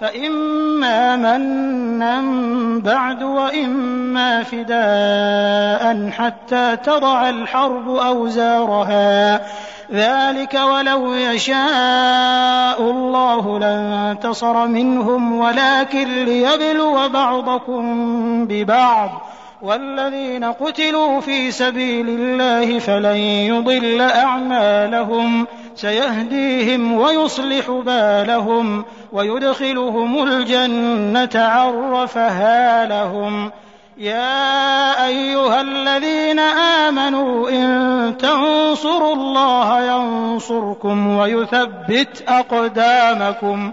فإما منا بعد وإما فداء حتى تضع الحرب أوزارها. ذلك ولو يشاء الله لانتصر منهم ولكن ليبلو بعضكم ببعض. والذين قتلوا في سبيل الله فلن يضل أعمالهم. سيهديهم ويصلح بالهم ويدخلهم الجنة عرفها لهم. يا أيها الذين آمنوا إن تنصروا الله ينصركم ويثبت أقدامكم.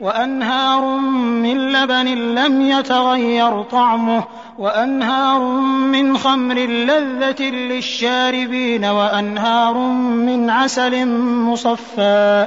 وأنهار من لبن لم يتغير طعمه وأنهار من خمر لذة للشاربين وأنهار من عسل مصفى.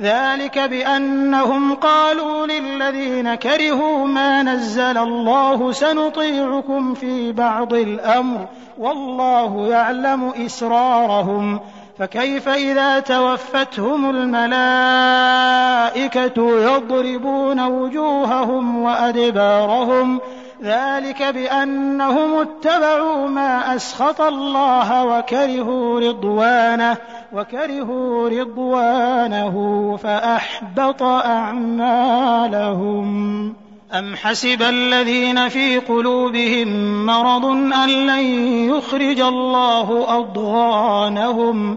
ذلك بأنهم قالوا للذين كرهوا ما نزل الله سنطيعكم في بعض الأمر والله يعلم إسرارهم. فكيف إذا توفتهم الملائكة يضربون وجوههم وأدبارهم ذلك بأنهم اتبعوا ما أسخط الله وكرهوا رضوانه وكرهوا رضوانه فأحبط أعمالهم. أم حسب الذين في قلوبهم مرض أن لن يخرج الله أضغانهم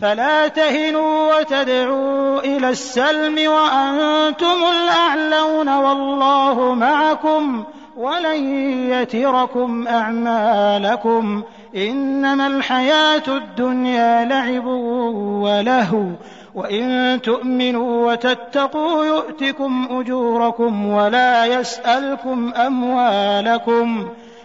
فلا تهنوا وتدعوا إلى السلم وأنتم الأعلون والله معكم ولن يتركم أعمالكم إنما الحياة الدنيا لعب ولهو وإن تؤمنوا وتتقوا يؤتكم أجوركم ولا يسألكم أموالكم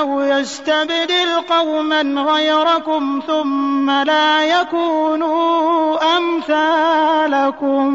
تتولوا يستبدل قوما غيركم ثم لا يكونوا أمثالكم.